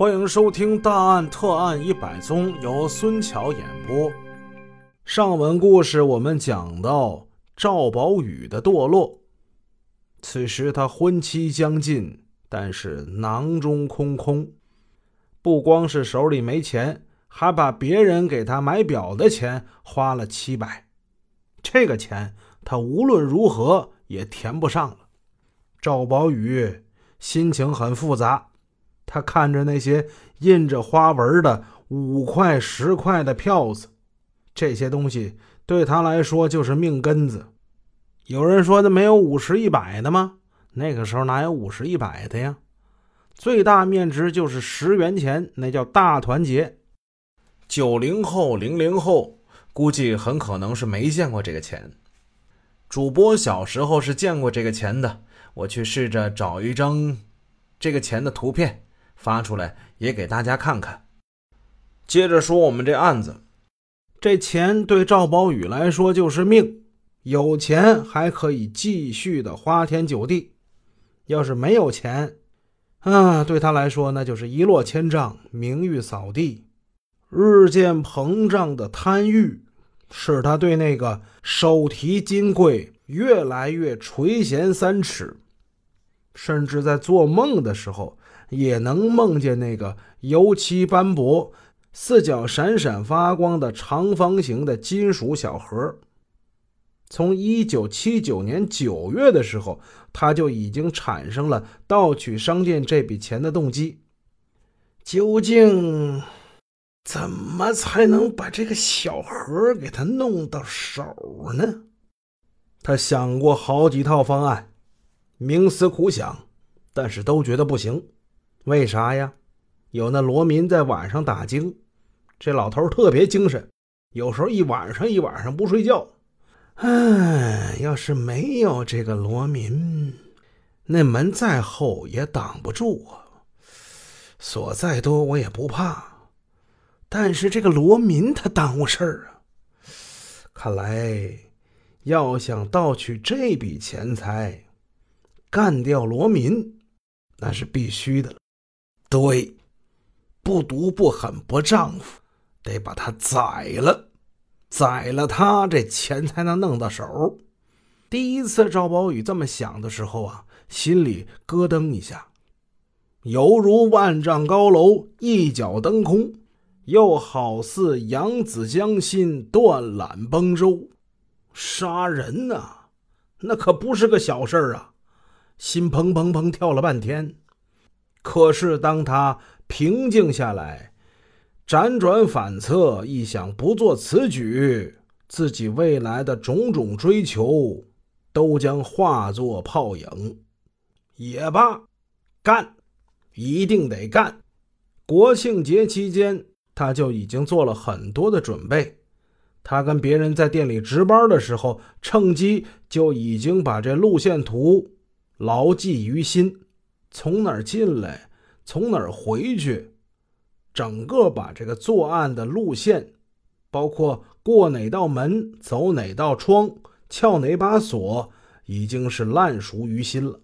欢迎收听《大案特案一百宗》，由孙桥演播。上文故事我们讲到赵宝宇的堕落，此时他婚期将近，但是囊中空空，不光是手里没钱，还把别人给他买表的钱花了七百，这个钱他无论如何也填不上了。赵宝宇心情很复杂。他看着那些印着花纹的五块、十块的票子，这些东西对他来说就是命根子。有人说：“那没有五十、一百的吗？”那个时候哪有五十、一百的呀？最大面值就是十元钱，那叫大团结。九零后、零零后估计很可能是没见过这个钱。主播小时候是见过这个钱的，我去试着找一张这个钱的图片。发出来也给大家看看。接着说我们这案子，这钱对赵宝宇来说就是命，有钱还可以继续的花天酒地；要是没有钱，啊，对他来说那就是一落千丈，名誉扫地。日渐膨胀的贪欲，使他对那个手提金柜越来越垂涎三尺，甚至在做梦的时候。也能梦见那个油漆斑驳、四角闪闪发光的长方形的金属小盒。从一九七九年九月的时候，他就已经产生了盗取商店这笔钱的动机。究竟怎么才能把这个小盒给他弄到手呢？他想过好几套方案，冥思苦想，但是都觉得不行。为啥呀？有那罗民在晚上打更，这老头特别精神，有时候一晚上一晚上不睡觉。哎，要是没有这个罗民，那门再厚也挡不住啊。锁再多我也不怕，但是这个罗民他耽误事儿啊。看来要想盗取这笔钱财，干掉罗民那是必须的了。对，不毒不狠不丈夫，得把他宰了，宰了他，这钱才能弄到手。第一次赵宝宇这么想的时候啊，心里咯噔一下，犹如万丈高楼一脚蹬空，又好似扬子江心断缆崩舟。杀人呐，那可不是个小事啊，心砰砰砰跳了半天。可是，当他平静下来，辗转反侧，一想不做此举，自己未来的种种追求都将化作泡影。也罢，干，一定得干。国庆节期间，他就已经做了很多的准备。他跟别人在店里值班的时候，趁机就已经把这路线图牢记于心。从哪儿进来，从哪儿回去，整个把这个作案的路线，包括过哪道门、走哪道窗、撬哪把锁，已经是烂熟于心了。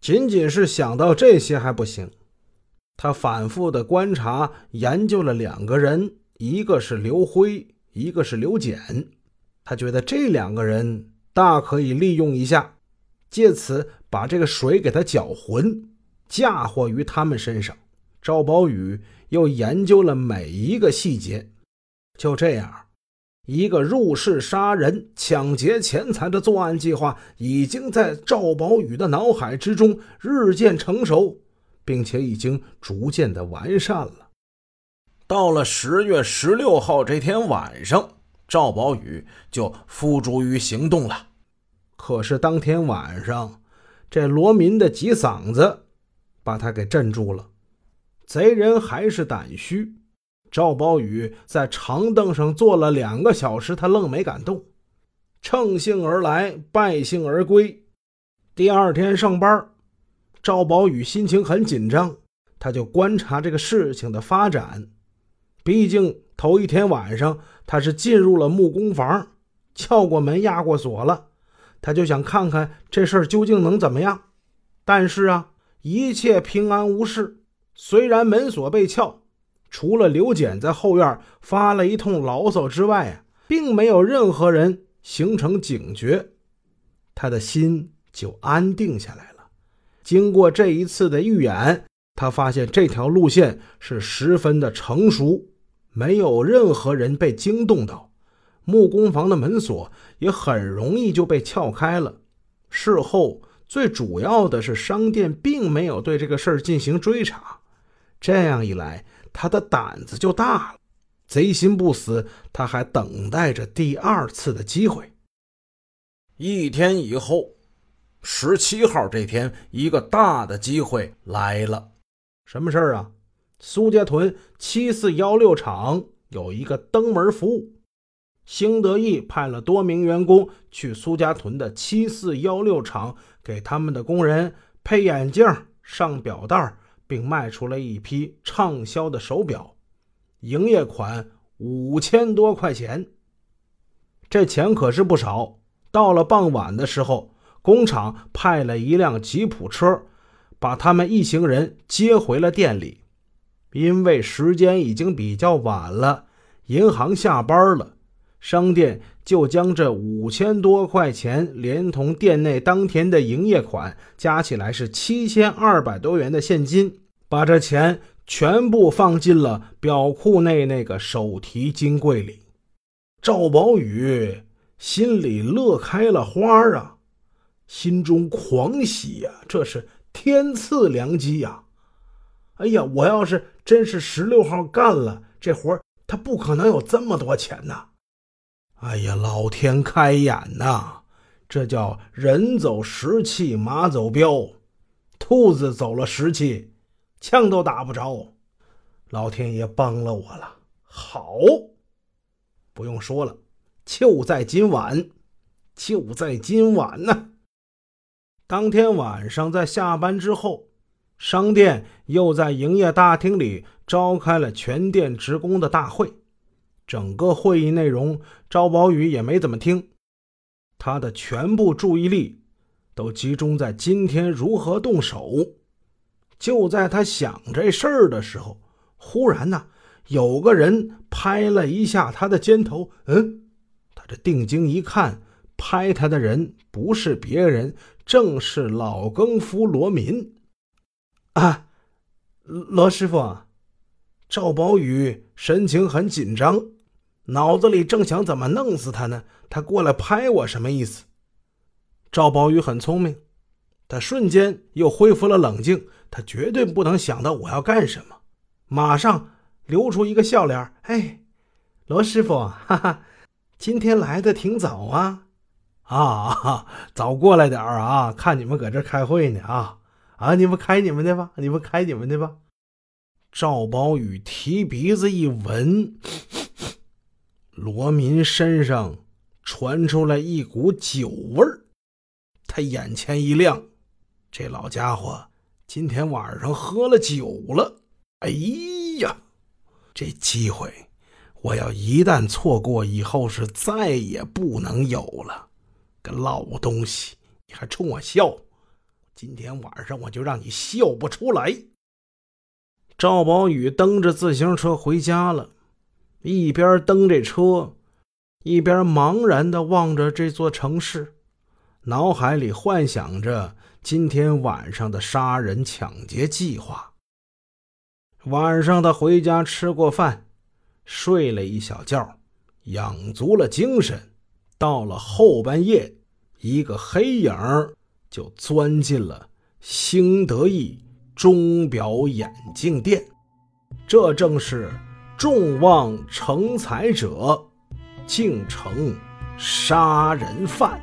仅仅是想到这些还不行，他反复的观察研究了两个人，一个是刘辉，一个是刘简，他觉得这两个人大可以利用一下。借此把这个水给他搅浑，嫁祸于他们身上。赵宝宇又研究了每一个细节，就这样，一个入室杀人、抢劫钱财的作案计划已经在赵宝宇的脑海之中日渐成熟，并且已经逐渐的完善了。到了十月十六号这天晚上，赵宝宇就付诸于行动了。可是当天晚上，这罗民的急嗓子把他给镇住了。贼人还是胆虚，赵宝宇在长凳上坐了两个小时，他愣没敢动。乘兴而来，败兴而归。第二天上班，赵宝宇心情很紧张，他就观察这个事情的发展。毕竟头一天晚上，他是进入了木工房，撬过门，压过锁了。他就想看看这事儿究竟能怎么样，但是啊，一切平安无事，虽然门锁被撬，除了刘简在后院发了一通牢骚之外啊，并没有任何人形成警觉，他的心就安定下来了。经过这一次的预演，他发现这条路线是十分的成熟，没有任何人被惊动到。木工房的门锁也很容易就被撬开了。事后最主要的是，商店并没有对这个事儿进行追查。这样一来，他的胆子就大了。贼心不死，他还等待着第二次的机会。一天以后，十七号这天，一个大的机会来了。什么事儿啊？苏家屯七四幺六厂有一个登门服务。兴德义派了多名员工去苏家屯的七四幺六厂，给他们的工人配眼镜、上表带，并卖出了一批畅销的手表，营业款五千多块钱。这钱可是不少。到了傍晚的时候，工厂派了一辆吉普车，把他们一行人接回了店里。因为时间已经比较晚了，银行下班了。商店就将这五千多块钱，连同店内当天的营业款，加起来是七千二百多元的现金，把这钱全部放进了表库内那个手提金柜里。赵宝宇心里乐开了花啊，心中狂喜呀，这是天赐良机呀！哎呀，我要是真是十六号干了这活他不可能有这么多钱呐！哎呀，老天开眼呐！这叫人走石气，马走镖，兔子走了石气，枪都打不着。老天爷帮了我了，好，不用说了，就在今晚，就在今晚呢。当天晚上，在下班之后，商店又在营业大厅里召开了全店职工的大会。整个会议内容，赵宝宇也没怎么听，他的全部注意力都集中在今天如何动手。就在他想这事儿的时候，忽然呢，有个人拍了一下他的肩头。嗯，他这定睛一看，拍他的人不是别人，正是老更夫罗民。啊，罗师傅，赵宝宇神情很紧张。脑子里正想怎么弄死他呢，他过来拍我什么意思？赵宝宇很聪明，他瞬间又恢复了冷静，他绝对不能想到我要干什么，马上流出一个笑脸。哎，罗师傅，哈哈，今天来的挺早啊，啊，早过来点啊，看你们搁这开会呢啊啊，你们开你们的吧，你们开你们的吧。赵宝宇提鼻子一闻。罗民身上传出来一股酒味儿，他眼前一亮，这老家伙今天晚上喝了酒了。哎呀，这机会我要一旦错过，以后是再也不能有了。个老东西，你还冲我笑？今天晚上我就让你笑不出来。赵宝宇蹬着自行车回家了。一边蹬这车，一边茫然地望着这座城市，脑海里幻想着今天晚上的杀人抢劫计划。晚上他回家吃过饭，睡了一小觉，养足了精神。到了后半夜，一个黑影就钻进了兴德义钟表眼镜店，这正是。众望成才者，竟成杀人犯。